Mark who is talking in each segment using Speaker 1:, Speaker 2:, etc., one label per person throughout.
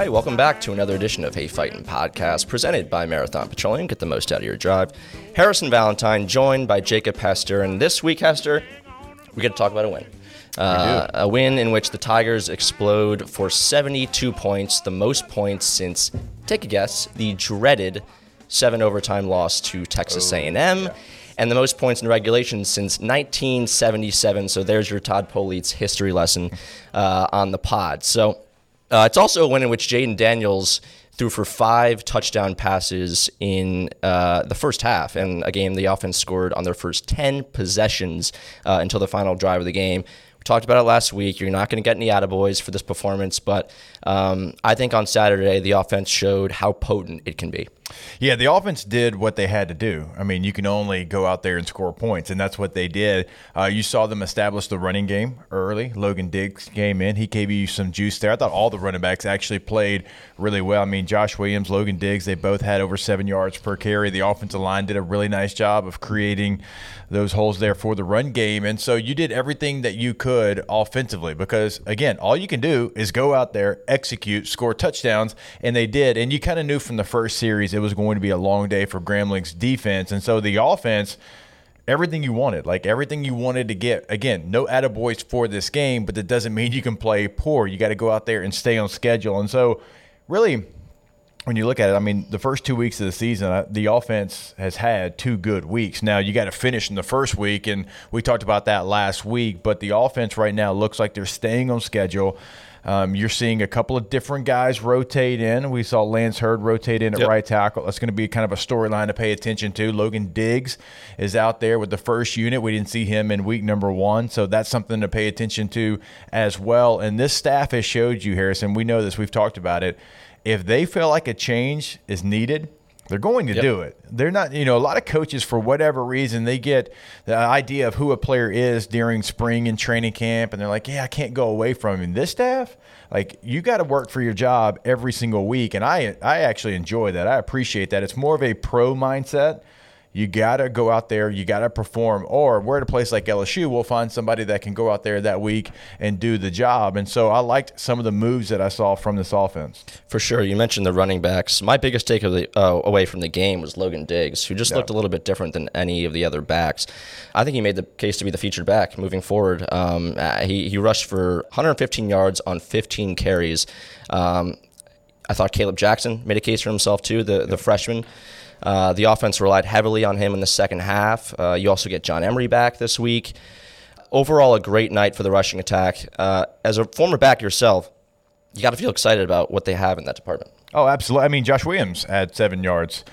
Speaker 1: Right, welcome back to another edition of Hey Fightin' Podcast presented by Marathon Petroleum. Get the most out of your drive. Harrison Valentine joined by Jacob Hester. And this week, Hester, we get to talk about a win. Uh, a win in which the Tigers explode for 72 points, the most points since, take a guess, the dreaded seven overtime loss to Texas A&M. And the most points in regulation since 1977. So there's your Todd Politz's history lesson uh, on the pod. So uh, it's also a win in which Jayden Daniels threw for five touchdown passes in uh, the first half, and a game the offense scored on their first 10 possessions uh, until the final drive of the game. We talked about it last week. You're not going to get any attaboys for this performance, but um, I think on Saturday, the offense showed how potent it can be.
Speaker 2: Yeah, the offense did what they had to do. I mean, you can only go out there and score points, and that's what they did. Uh, you saw them establish the running game early. Logan Diggs came in; he gave you some juice there. I thought all the running backs actually played really well. I mean, Josh Williams, Logan Diggs, they both had over seven yards per carry. The offensive line did a really nice job of creating those holes there for the run game, and so you did everything that you could offensively. Because again, all you can do is go out there, execute, score touchdowns, and they did. And you kind of knew from the first series it was going to be a long day for Gramblin's defense. And so the offense, everything you wanted, like everything you wanted to get. Again, no attaboys for this game, but that doesn't mean you can play poor. You got to go out there and stay on schedule. And so, really, when you look at it, I mean, the first two weeks of the season, the offense has had two good weeks. Now, you got to finish in the first week, and we talked about that last week, but the offense right now looks like they're staying on schedule. Um, you're seeing a couple of different guys rotate in. We saw Lance Heard rotate in at
Speaker 1: Yep.
Speaker 2: right tackle. That's going to be kind of a storyline to pay attention to. Logan Diggs is out there with the first unit. We didn't see him in week number one, so that's something to pay attention to as well. And this staff has showed you, Harrison. We know this. We've talked about it. If they feel like a change is needed, they're going to
Speaker 1: Yep.
Speaker 2: do it. They're not, you know, a lot of coaches, for whatever reason, they get the idea of who a player is during spring and training camp, and they're like, yeah, I can't go away from him. This staff, like, you got to work for your job every single week. And I, I actually enjoy that. I appreciate that. It's more of a pro mindset. You got to go out there, you got to perform. Or we're at a place like LSU, we'll find somebody that can go out there that week and do the job. And so I liked some of the moves that I saw from this offense.
Speaker 1: For sure. You mentioned the running backs. My biggest take of the, uh, away from the game was Logan Diggs, who just
Speaker 2: Yeah.
Speaker 1: looked a little bit different than any of the other backs. I think he made the case to be the featured back moving forward. Um, uh, he, he rushed for 115 yards on 15 carries. Um, I thought Caleb Jackson made a case for himself too, the, the freshman. Uh, the offense relied heavily on him in the second half. Uh, you also get John Emery back this week. Overall, a great night for the rushing attack. Uh, as a former back yourself, you got to feel excited about what they have in that department.
Speaker 2: Oh, absolutely. I mean, Josh Williams had seven yards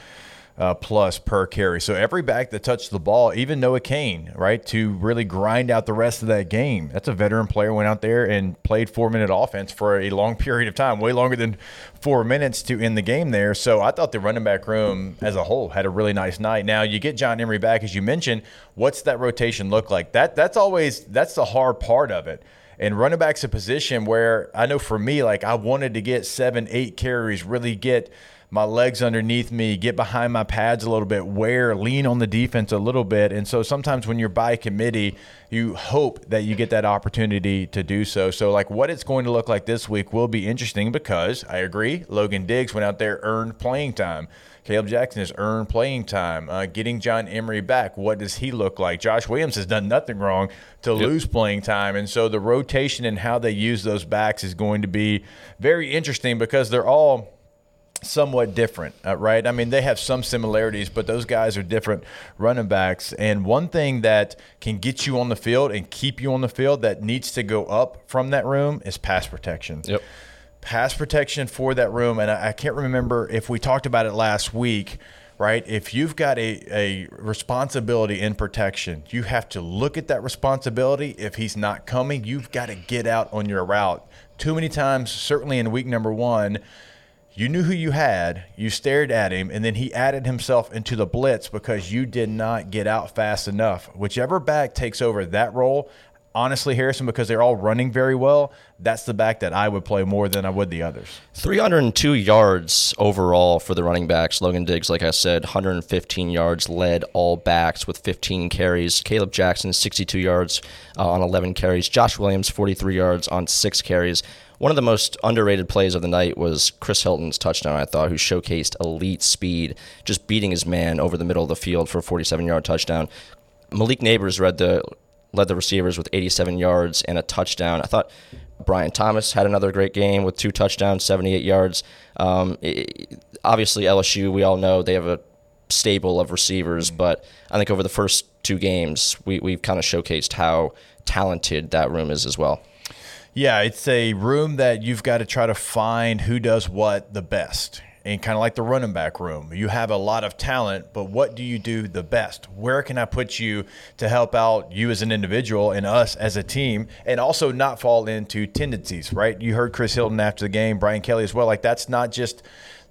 Speaker 2: uh, plus per carry. So every back that touched the ball, even Noah Cain, right, to really grind out the rest of that game. That's a veteran player went out there and played four minute offense for a long period of time, way longer than four minutes to end the game there. So I thought the running back room as a whole had a really nice night. Now you get John Emery back, as you mentioned. What's that rotation look like? That that's always that's the hard part of it. And running back's a position where I know for me, like I wanted to get seven, eight carries, really get my legs underneath me, get behind my pads a little bit, wear, lean on the defense a little bit. And so sometimes when you're by committee, you hope that you get that opportunity to do so. So, like, what it's going to look like this week will be interesting because I agree. Logan Diggs went out there, earned playing time. Caleb Jackson has earned playing time. Uh, getting John Emery back, what does he look like? Josh Williams has done nothing wrong to lose playing time. And so the rotation and how they use those backs is going to be very interesting because they're all somewhat different, uh, right? I mean, they have some similarities, but those guys are different running backs. And one thing that can get you on the field and keep you on the field that needs to go up from that room is pass protection
Speaker 1: Yep.
Speaker 2: pass protection for that room. And I, I can't remember if we talked about it last week, right? If you've got a, a responsibility in protection, you have to look at that responsibility. If he's not coming, you've got to get out on your route. Too many times, certainly in week number one, you knew who you had, you stared at him, and then he added himself into the blitz because you did not get out fast enough. Whichever back takes over that role, honestly, Harrison, because they're all running very well, that's the back that I would play more than I would the others.
Speaker 1: 302 yards overall for the running backs. Logan Diggs, like I said, 115 yards, led all backs with 15 carries. Caleb Jackson, 62 yards uh, on 11 carries. Josh Williams, 43 yards on six carries. One of the most underrated plays of the night was Chris Hilton's touchdown, I thought, who showcased elite speed, just beating his man over the middle of the field for a 47 yard touchdown. Malik Nabers read the led the receivers with 87 yards and a touchdown. I thought Brian Thomas had another great game with two touchdowns, 78 yards. Um, it, obviously, LSU, we all know they have a stable of receivers, but I think over the first two games, we, we've kind of showcased how talented that room is as well.
Speaker 2: Yeah, it's a room that you've got to try to find who does what the best. And kind of like the running back room, you have a lot of talent, but what do you do the best? Where can I put you to help out you as an individual and us as a team, and also not fall into tendencies, right? You heard Chris Hilton after the game, Brian Kelly as well. Like, that's not just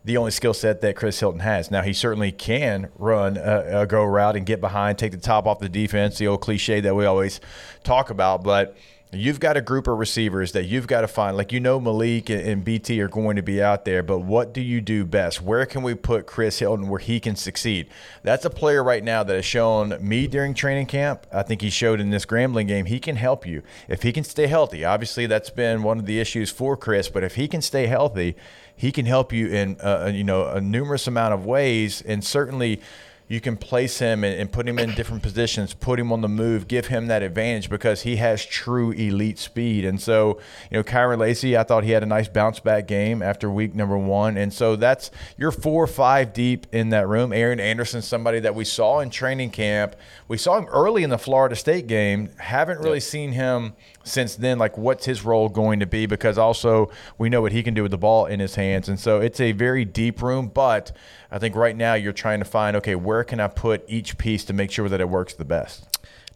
Speaker 2: the only skill set that Chris Hilton has. Now, he certainly can run a, a go route and get behind, take the top off the defense, the old cliche that we always talk about, but You've got a group of receivers that you've got to find. Like you know, Malik and BT are going to be out there, but what do you do best? Where can we put Chris Hilton where he can succeed? That's a player right now that has shown me during training camp. I think he showed in this Grambling game he can help you if he can stay healthy. Obviously, that's been one of the issues for Chris, but if he can stay healthy, he can help you in uh, you know a numerous amount of ways, and certainly you can place him and, and, put him in different positions, put him on the move, give him that advantage because he has true elite speed. And so, you know, Kyren Lacy, I thought he had a nice bounce back game after week number one. And so that's you're four or five deep in that room. Aaron Anderson, somebody that we saw in training camp. We saw him early in the Florida State game. Haven't really yep. seen him since then. Like, what's his role going to be? Because also we know what he can do with the ball in his hands. And so it's a very deep room, but I think right now you're trying to find okay, where can I put each piece to make sure that it works the best.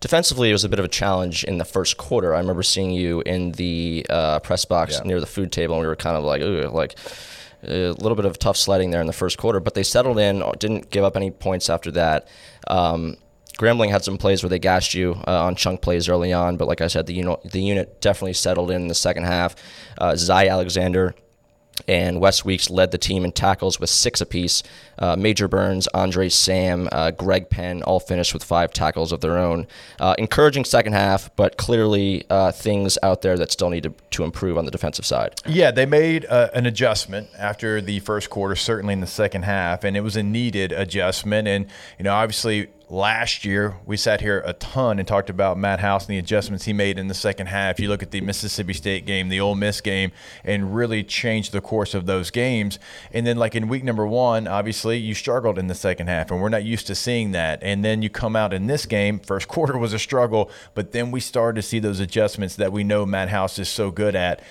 Speaker 1: Defensively, it was a bit of a challenge in the first quarter. I remember seeing you in the uh, press box yeah. near the food table, and we were kind of like, ooh, like a little bit of tough sledding there in the first quarter. But they settled in, didn't give up any points after that. Um, Grambling had some plays where they gashed you uh, on chunk plays early on, but like I said, the unit the unit definitely settled in, the second half. Uh, Alexander and Whit Weeks led the team in tackles with six apiece. Uh, Major Burns, Andre Sam, uh, Greg Penn all finished with five tackles of their own. Uh, encouraging second half, but clearly uh, things out there that still need to, to, improve on the defensive side.
Speaker 2: Yeah, they made uh, an adjustment after the first quarter, certainly in the second half, and it was a needed adjustment. And, you know, obviously last year we sat here a ton and talked about Matt House and the adjustments he made in the second half. You look at the Mississippi State game, the Ole Miss game, and really changed the course of those games. And then, like in week number one, obviously you struggled in the second half, and we're not used to seeing that. And then you come out in this game, first quarter was a struggle, but then we started to see those adjustments that we know Matt House is so good at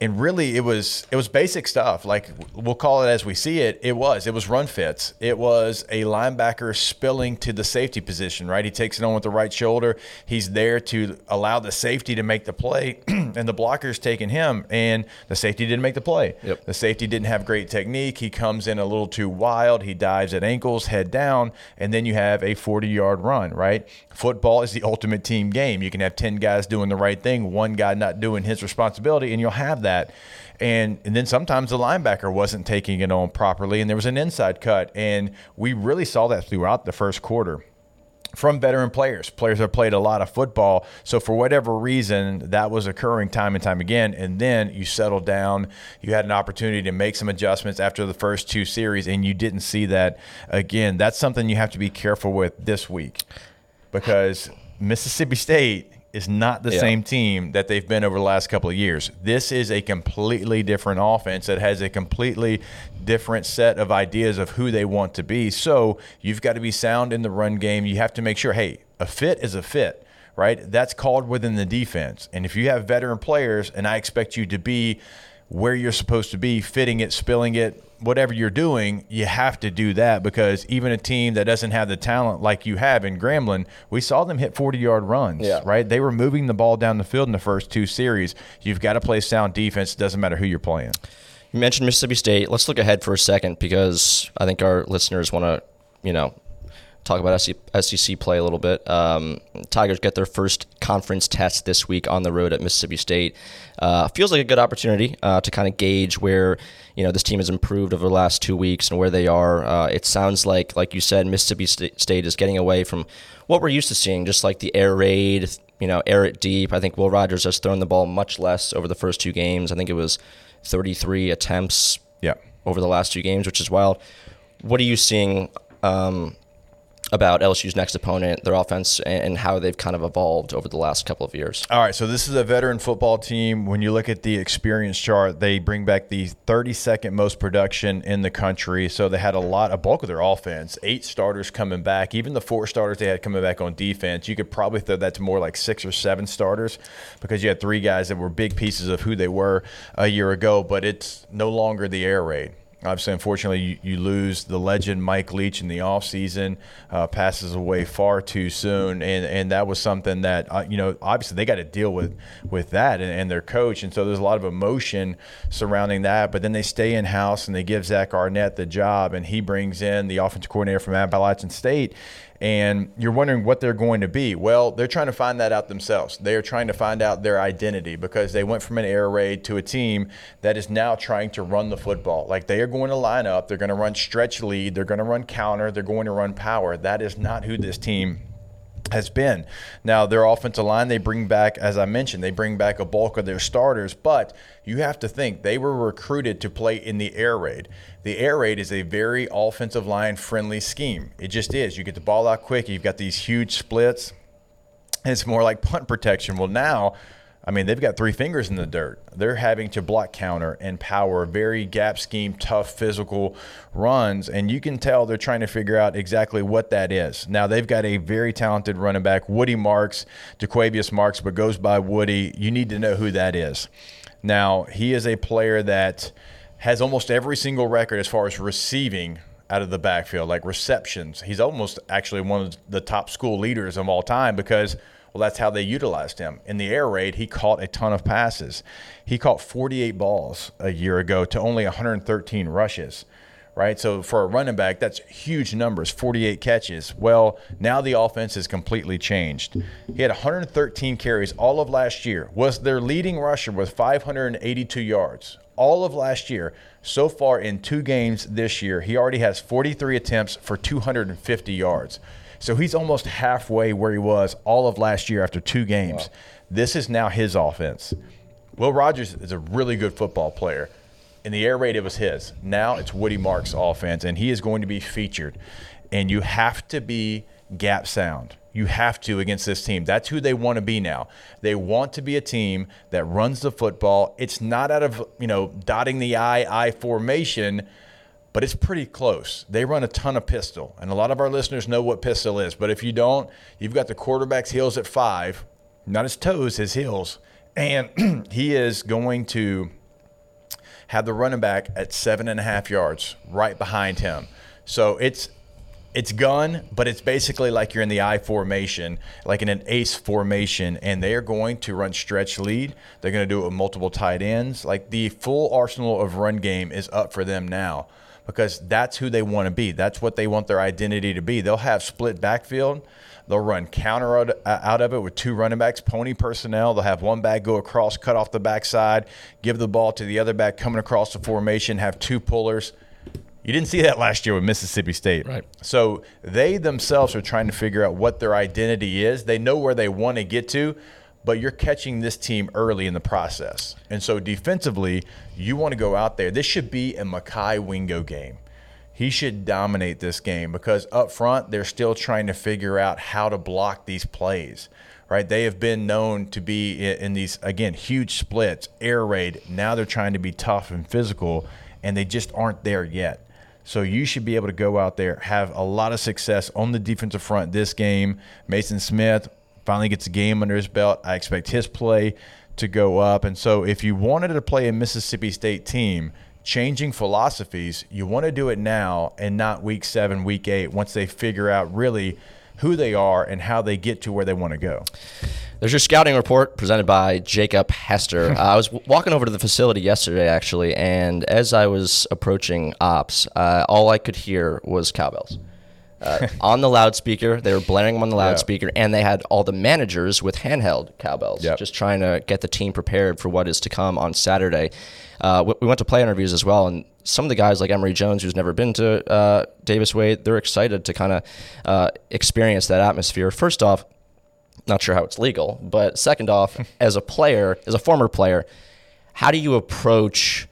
Speaker 2: and really it was it was basic stuff. Like we'll call it as we see it it was it was run fits. It was a linebacker spilling to the safety position right? He takes it on with the right shoulder. He's there to allow the safety to make the play and the blocker's taking him and the safety didn't make the play. Yep. the safety didn't have great technique. He comes in a little too wild. He dives at ankles head down and then you have a 40 yard run right? Football is the ultimate team game. You can have 10 guys doing the right thing one guy not doing his responsibility and you'll have that. And, and then sometimes the linebacker wasn't taking it on properly, and there was an inside cut. And we really saw that throughout the first quarter from veteran players. Players have played a lot of football. So, for whatever reason, that was occurring time and time again. And then you settled down. You had an opportunity to make some adjustments after the first two series, and you didn't see that again. That's something you have to be careful with this week because Mississippi State is not the yeah. same team that they've been over the last couple of years. This is a completely different offense that has a completely different set of ideas of who they want to be. So you've got to be sound in the run game. You have to make sure, hey, a fit is a fit right? That's called within the defense. And if you have veteran players, and I expect you to be where you're supposed to be, fitting it, spilling it, whatever you're doing, you have to do that because even a team that doesn't have the talent like you have in Grambling, we saw them hit 40 yard runs, yeah. right? They were moving the ball down the field in the first two series. You've got to play sound defense. It doesn't matter who you're playing.
Speaker 1: You mentioned Mississippi State. Let's look ahead for a second because I think our listeners want to, you know, talk about SEC play a little bit. Um, Tigers get their first conference test this week on the road at Mississippi State. Uh, feels like a good opportunity uh, to kind of gauge where you know this team has improved over the last two weeks and where they are. Uh, it sounds like, like you said, Mississippi State is getting away from what we're used to seeing, just like the air raid, you know, air it deep. I think Will Rogers has thrown the ball much less over the first two games. I think it was 33 attempts.
Speaker 2: Yeah.
Speaker 1: Over the last two games, which is wild. What are you seeing um, about LSU's next opponent, their offense, and how they've kind of evolved over the last couple of years.
Speaker 2: All right, so this is a veteran football team. When you look at the experience chart, they bring back the 32nd most production in the country. So they had a lot, a bulk of their offense, eight starters coming back. Even the four starters they had coming back on defense, you could probably throw that to more like six or seven starters because you had three guys that were big pieces of who they were a year ago. But it's no longer the air raid obviously, unfortunately, you, you, lose the legend Mike Leach in the offseason, uh, passes away far too soon. And, and that was something that, uh, you know, obviously they got to deal with with that and, and, their coach. And so there's a lot of emotion surrounding that. But then they stay in house and they give Zach Arnett the job, and he brings in the offensive coordinator from Appalachian State and you're wondering what they're going to be. Well, they're trying to find that out themselves. They are trying to find out their identity because they went from an air raid to a team that is now trying to run the football. Like they are going to line up, they're going to run stretch lead, they're going to run counter, they're going to run power. That is not who this team has been. Now, their offensive line, they bring back, as I mentioned, they bring back a bulk of their starters, but you have to think they were recruited to play in the air raid. The air raid is a very offensive line friendly scheme. It just is. You get the ball out quick, you've got these huge splits. It's more like punt protection. Well, now I mean, they've got three fingers in the dirt. They're having to block counter and power very gap scheme, tough physical runs. And you can tell they're trying to figure out exactly what that is. Now, they've got a very talented running back, Woody Marks, Jo'quavious Marks, but goes by Woody. You need to know who that is. Now, he is a player that has almost every single record as far as receiving out of the backfield, like receptions. He's almost actually one of the top school leaders of all time because – well, that's how they utilized him. In the air raid, he caught a ton of passes. He caught 48 balls a year ago to only 113 rushes, right? So for a running back, that's huge numbers 48 catches. Well, now the offense has completely changed. He had 113 carries all of last year, was their leading rusher with 582 yards. All of last year, so far in two games this year, he already has 43 attempts for 250 yards. So he's almost halfway where he was all of last year after two games. Wow. This is now his offense. Will Rogers is a really good football player. In the air raid, it was his. Now it's Woody Mark's offense, and he is going to be featured. And you have to be gap sound. You have to against this team. That's who they want to be now. They want to be a team that runs the football. It's not out of, you know, dotting the I, I formation but it's pretty close. They run a ton of pistol, and a lot of our listeners know what pistol is. But if you don't, you've got the quarterback's heels at five, not his toes, his heels, and he is going to have the running back at seven and a half yards right behind him. So it's it's gun, but it's basically like you're in the I formation, like in an ace formation, and they are going to run stretch lead. They're going to do it with multiple tight ends. Like the full arsenal of run game is up for them now because that's who they want to be. That's what they want their identity to be. They'll have split backfield. They'll run counter out, of it with two running backs, pony personnel. They'll have one back go across, cut off the backside, give the ball to the other back coming across the formation, have two pullers. You didn't see that last year with Mississippi State.
Speaker 1: Right.
Speaker 2: So they themselves are trying to figure out what their identity is. They know where they want to get to, but you're catching this team early in the process. And so defensively, you want to go out there. This should be a Mekhi Wingo game. He should dominate this game because up front, they're still trying to figure out how to block these plays. Right? They have been known to be in these, again, huge splits, air raid. Now they're trying to be tough and physical, and they just aren't there yet. So you should be able to go out there, have a lot of success on the defensive front this game. Mason Smith, finally gets a game under his belt. I expect his play to go up. And so if you wanted to play a Mississippi State team, changing philosophies, you want to do it now and not week seven, week eight, once they figure out really who they are and how they get to where they want to go.
Speaker 1: There's your scouting report presented by Jacob Hester. uh, I was walking over to the facility yesterday, actually, and as I was approaching ops, uh, all I could hear was cowbells. Uh, on the loudspeaker. They were blaring them on the loudspeaker, and they had all the managers with handheld cowbells,
Speaker 2: Yep.
Speaker 1: just trying to get the team prepared for what is to come on Saturday. Uh, we- we went to play interviews as well, and some of the guys like Emery Jones, who's never been to uh, Davis Wade, they're excited to kind of uh, experience that atmosphere. First off, not sure how it's legal, but second off, as a player, as a former player, how do you approach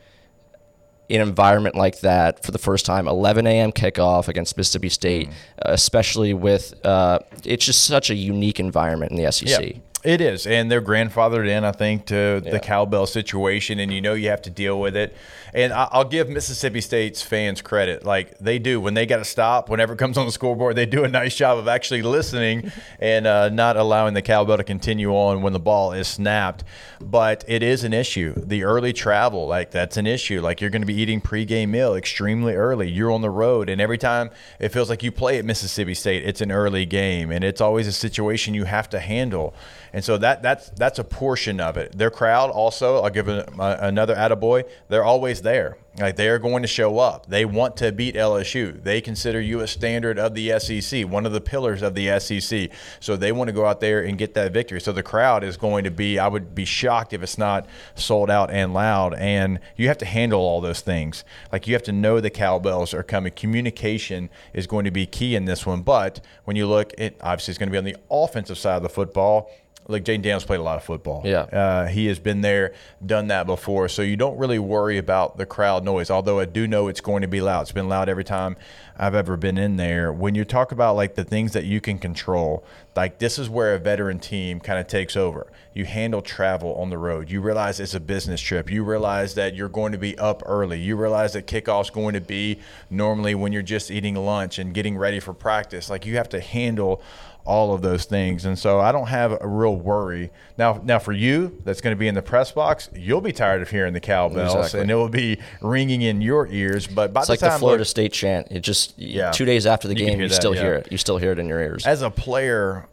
Speaker 1: an environment like that for the first time 11 a.m kickoff against mississippi state uh, especially with uh, it's just such a unique environment in the sec
Speaker 2: It is, and they're grandfathered in, I think, to
Speaker 1: Yeah.
Speaker 2: the cowbell situation, and you know you have to deal with it. And I- I'll give Mississippi State's fans credit, like they do when they got to stop. Whenever it comes on the scoreboard, they do a nice job of actually listening and uh, not allowing the cowbell to continue on when the ball is snapped. But it is an issue. The early travel, like that's an issue. Like you're going to be eating pregame meal extremely early. You're on the road, and every time it feels like you play at Mississippi State, it's an early game, and it's always a situation you have to handle. And so that that's that's a portion of it. Their crowd also, I'll give another attaboy. They're always there. Like they are going to show up. They want to beat LSU. They consider you a standard of the SEC, one of the pillars of the SEC. So they want to go out there and get that victory. So the crowd is going to be. I would be shocked if it's not sold out and loud. And you have to handle all those things. Like you have to know the cowbells are coming. Communication is going to be key in this one. But when you look, it obviously is going to be on the offensive side of the football like Jayden Daniels played a lot of football.
Speaker 1: Yeah.
Speaker 2: Uh, he has been there, done that before. So you don't really worry about the crowd noise, although I do know it's going to be loud. It's been loud every time I've ever been in there. When you talk about like the things that you can control, like this is where a veteran team kind of takes over. You handle travel on the road. You realize it's a business trip. You realize that you're going to be up early. You realize that kickoff's going to be normally when you're just eating lunch and getting ready for practice. Like you have to handle all of those things. And so I don't have a real worry. Now now for you that's going to be in the press box, you'll be tired of hearing the cowbells
Speaker 1: Exactly.
Speaker 2: and it will be ringing in your ears. But by
Speaker 1: it's
Speaker 2: the
Speaker 1: like
Speaker 2: time
Speaker 1: the florida state chant it just
Speaker 2: Yeah.
Speaker 1: two days after the
Speaker 2: You
Speaker 1: game you
Speaker 2: that,
Speaker 1: still
Speaker 2: yeah.
Speaker 1: hear it you still hear it in your ears
Speaker 2: as a player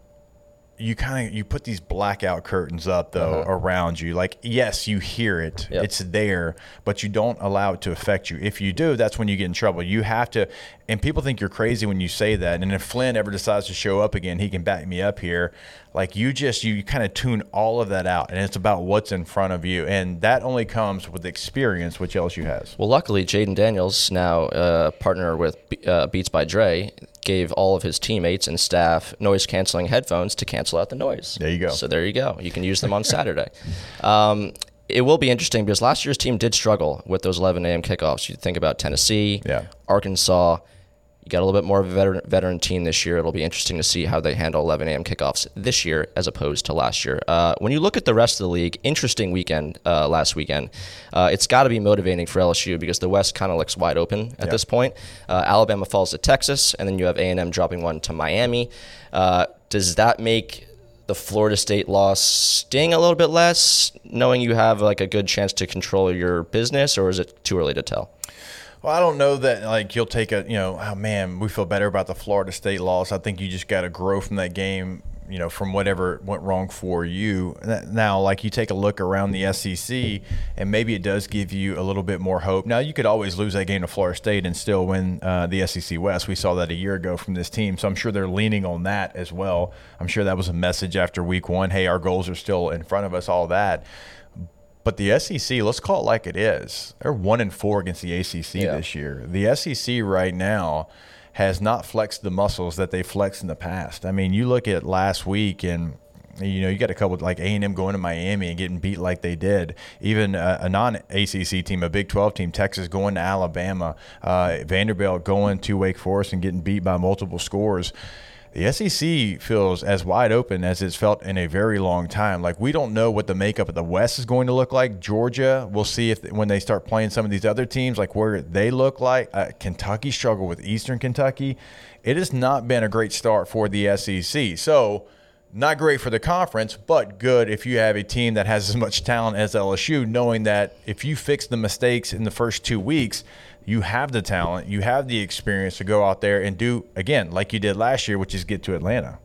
Speaker 2: you kind of you put these blackout curtains up though around you. Like yes you hear it.
Speaker 1: Uh-huh. Yep.
Speaker 2: it's there but you don't allow it to affect you. If you do that's when you get in trouble. You have to and people think you're crazy when you say that. And if flynn ever decides to show up again he can back me up here. Like you just you kind of tune all of that out and it's about what's in front of you. And that only comes with experience which lsu has.
Speaker 1: Well, luckily, Jayden Daniels, now uh, partner with uh, Beats by Dre, gave all of his teammates and staff noise canceling headphones to cancel out the noise.
Speaker 2: There you go.
Speaker 1: So there you go. You can use them on Saturday. Um, it will be interesting because last year's team did struggle with those 11 a.m. kickoffs. You think about Tennessee,
Speaker 2: Yeah.
Speaker 1: Arkansas. You got a little bit more of a veteran, veteran team this year. It'll be interesting to see how they handle 11 a.m. kickoffs this year as opposed to last year. Uh, when you look at the rest of the league, interesting weekend uh, last weekend. Uh, it's got to be motivating for LSU because the West kind of looks wide open at this point. Uh, Alabama falls to Texas, and then you have A&M dropping one to Miami. Uh, does that make the Florida State loss sting a little bit less, knowing you have like a good chance to control your business, or is it too early to tell?
Speaker 2: Well, I don't know that like you'll take a you know oh man we feel better about the Florida State loss. I think you just got to grow from that game. You know from whatever went wrong for you. Now, like you take a look around the SEC, and maybe it does give you a little bit more hope. Now you could always lose that game to Florida State and still win uh, the SEC West. We saw that a year ago from this team, so I'm sure they're leaning on that as well. I'm sure that was a message after Week One. Hey, our goals are still in front of us. All that. But the SEC, let's call it like it is. They're one and four against the ACC
Speaker 1: Yeah.
Speaker 2: this year. The SEC right now has not flexed the muscles that they flexed in the past. I mean, you look at last week and you know you got a couple like A and M going to Miami and getting beat like they did. Even a, a non-ACC team, a Big 12 team, Texas going to Alabama, uh, Vanderbilt going to Wake Forest and getting beat by multiple scores the SEC feels as wide open as it's felt in a very long time. Like we don't know what the makeup of the West is going to look like. Georgia, we'll see if when they start playing some of these other teams, like where they look like. Uh, Kentucky struggled with Eastern Kentucky. It has not been a great start for the SEC. So. Not great for the conference, but good if you have a team that has as much talent as LSU, knowing that if you fix the mistakes in the first two weeks, you have the talent, you have the experience to go out there and do, again, like you did last year, which is get to Atlanta.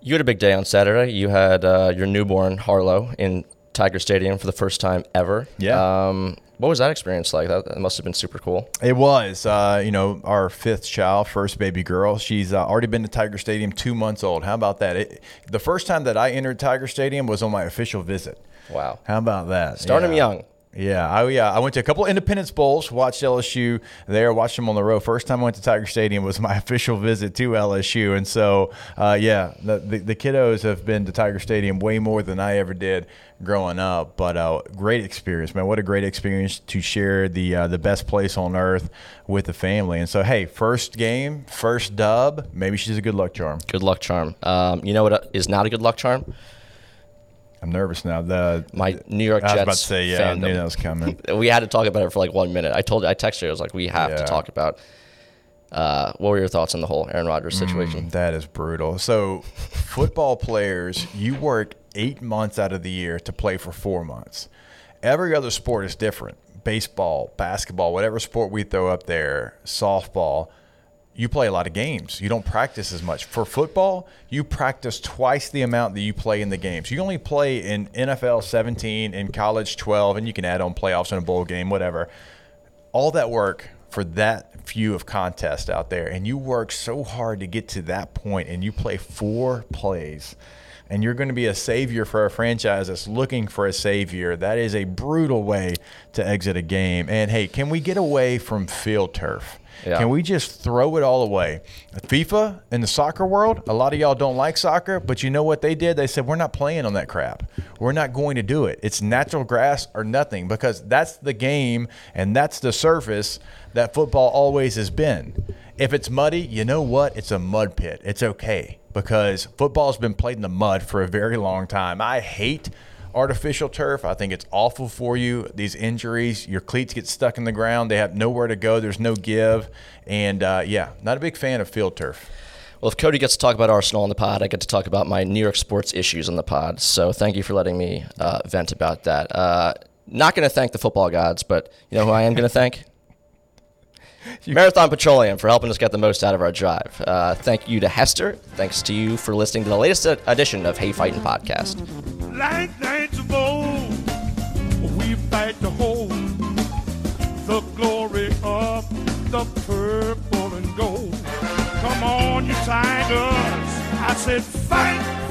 Speaker 1: You had a big day on Saturday. You had uh, your newborn Harlow in Tiger Stadium for the first time ever.
Speaker 2: Yeah.
Speaker 1: Um, What was that experience like? That, that must have been super cool.
Speaker 2: It was, uh, you know, our fifth child, first baby girl. She's uh, already been to Tiger Stadium, two months old. How about that? It, the first time that I entered Tiger Stadium was on my official visit.
Speaker 1: Wow.
Speaker 2: How about that?
Speaker 1: Start 'em
Speaker 2: Yeah.
Speaker 1: young.
Speaker 2: Yeah, I yeah, I went to a couple Independence Bowls, watched LSU there, watched them on the road. First time I went to Tiger Stadium was my official visit to LSU, and so uh, yeah, the, the the kiddos have been to Tiger Stadium way more than I ever did growing up. But uh, great experience, man! What a great experience to share the uh, the best place on earth with the family. And so, hey, first game, first dub. Maybe she's a good luck charm.
Speaker 1: Good luck charm. Um, you know what is not a good luck charm?
Speaker 2: I'm nervous now. The
Speaker 1: My New York
Speaker 2: I was
Speaker 1: Jets
Speaker 2: about to say, yeah, I
Speaker 1: fandom.
Speaker 2: knew that was coming.
Speaker 1: we had to talk about it for like one minute. I told I texted you, I was like, we have to talk about. Uh, what were your thoughts on the whole Aaron Rodgers situation?
Speaker 2: That is brutal. So, football players, you work eight months out of the year to play for four months. Every other sport is different. Baseball, basketball, whatever sport we throw up there, softball, you play a lot of games. You don't practice as much. For football, you practice twice the amount that you play in the games. You only play in NFL 17, in college 12, and you can add on playoffs in a bowl game, whatever all that work for that few of contests out there and you work so hard to get to that point and you play four plays and you're going to be a savior for a franchise that's looking for a savior that is a brutal way to exit a game and hey can we get away from field turf
Speaker 1: Yeah.
Speaker 2: can we just throw it all away? Fifa in the soccer world a lot of y'all don't like soccer but you know what they did? They said we're not playing on that crap. We're not going to do it. It's natural grass or nothing because that's the game and that's the surface that football always has been. If it's muddy you know what? It's a mud pit. It's okay because football's been played in the mud for a very long time. I hate artificial turf. I think it's awful for you. These injuries, your cleats get stuck in the ground. They have nowhere to go. There's no give. And uh, yeah, not a big fan of field turf.
Speaker 1: Well, if Cody gets to talk about Arsenal on the pod, I get to talk about my New York sports issues on the pod. So thank you for letting me uh, vent about that. Uh, not going to thank the football gods, but you know who I am going to thank? Marathon Petroleum for helping us get the most out of our drive. Uh, thank you to Hester. Thanks to you for listening to the latest edition of Hey Fighting Podcast.
Speaker 3: Glory of the purple and gold. Come on, you tigers! I said, fight!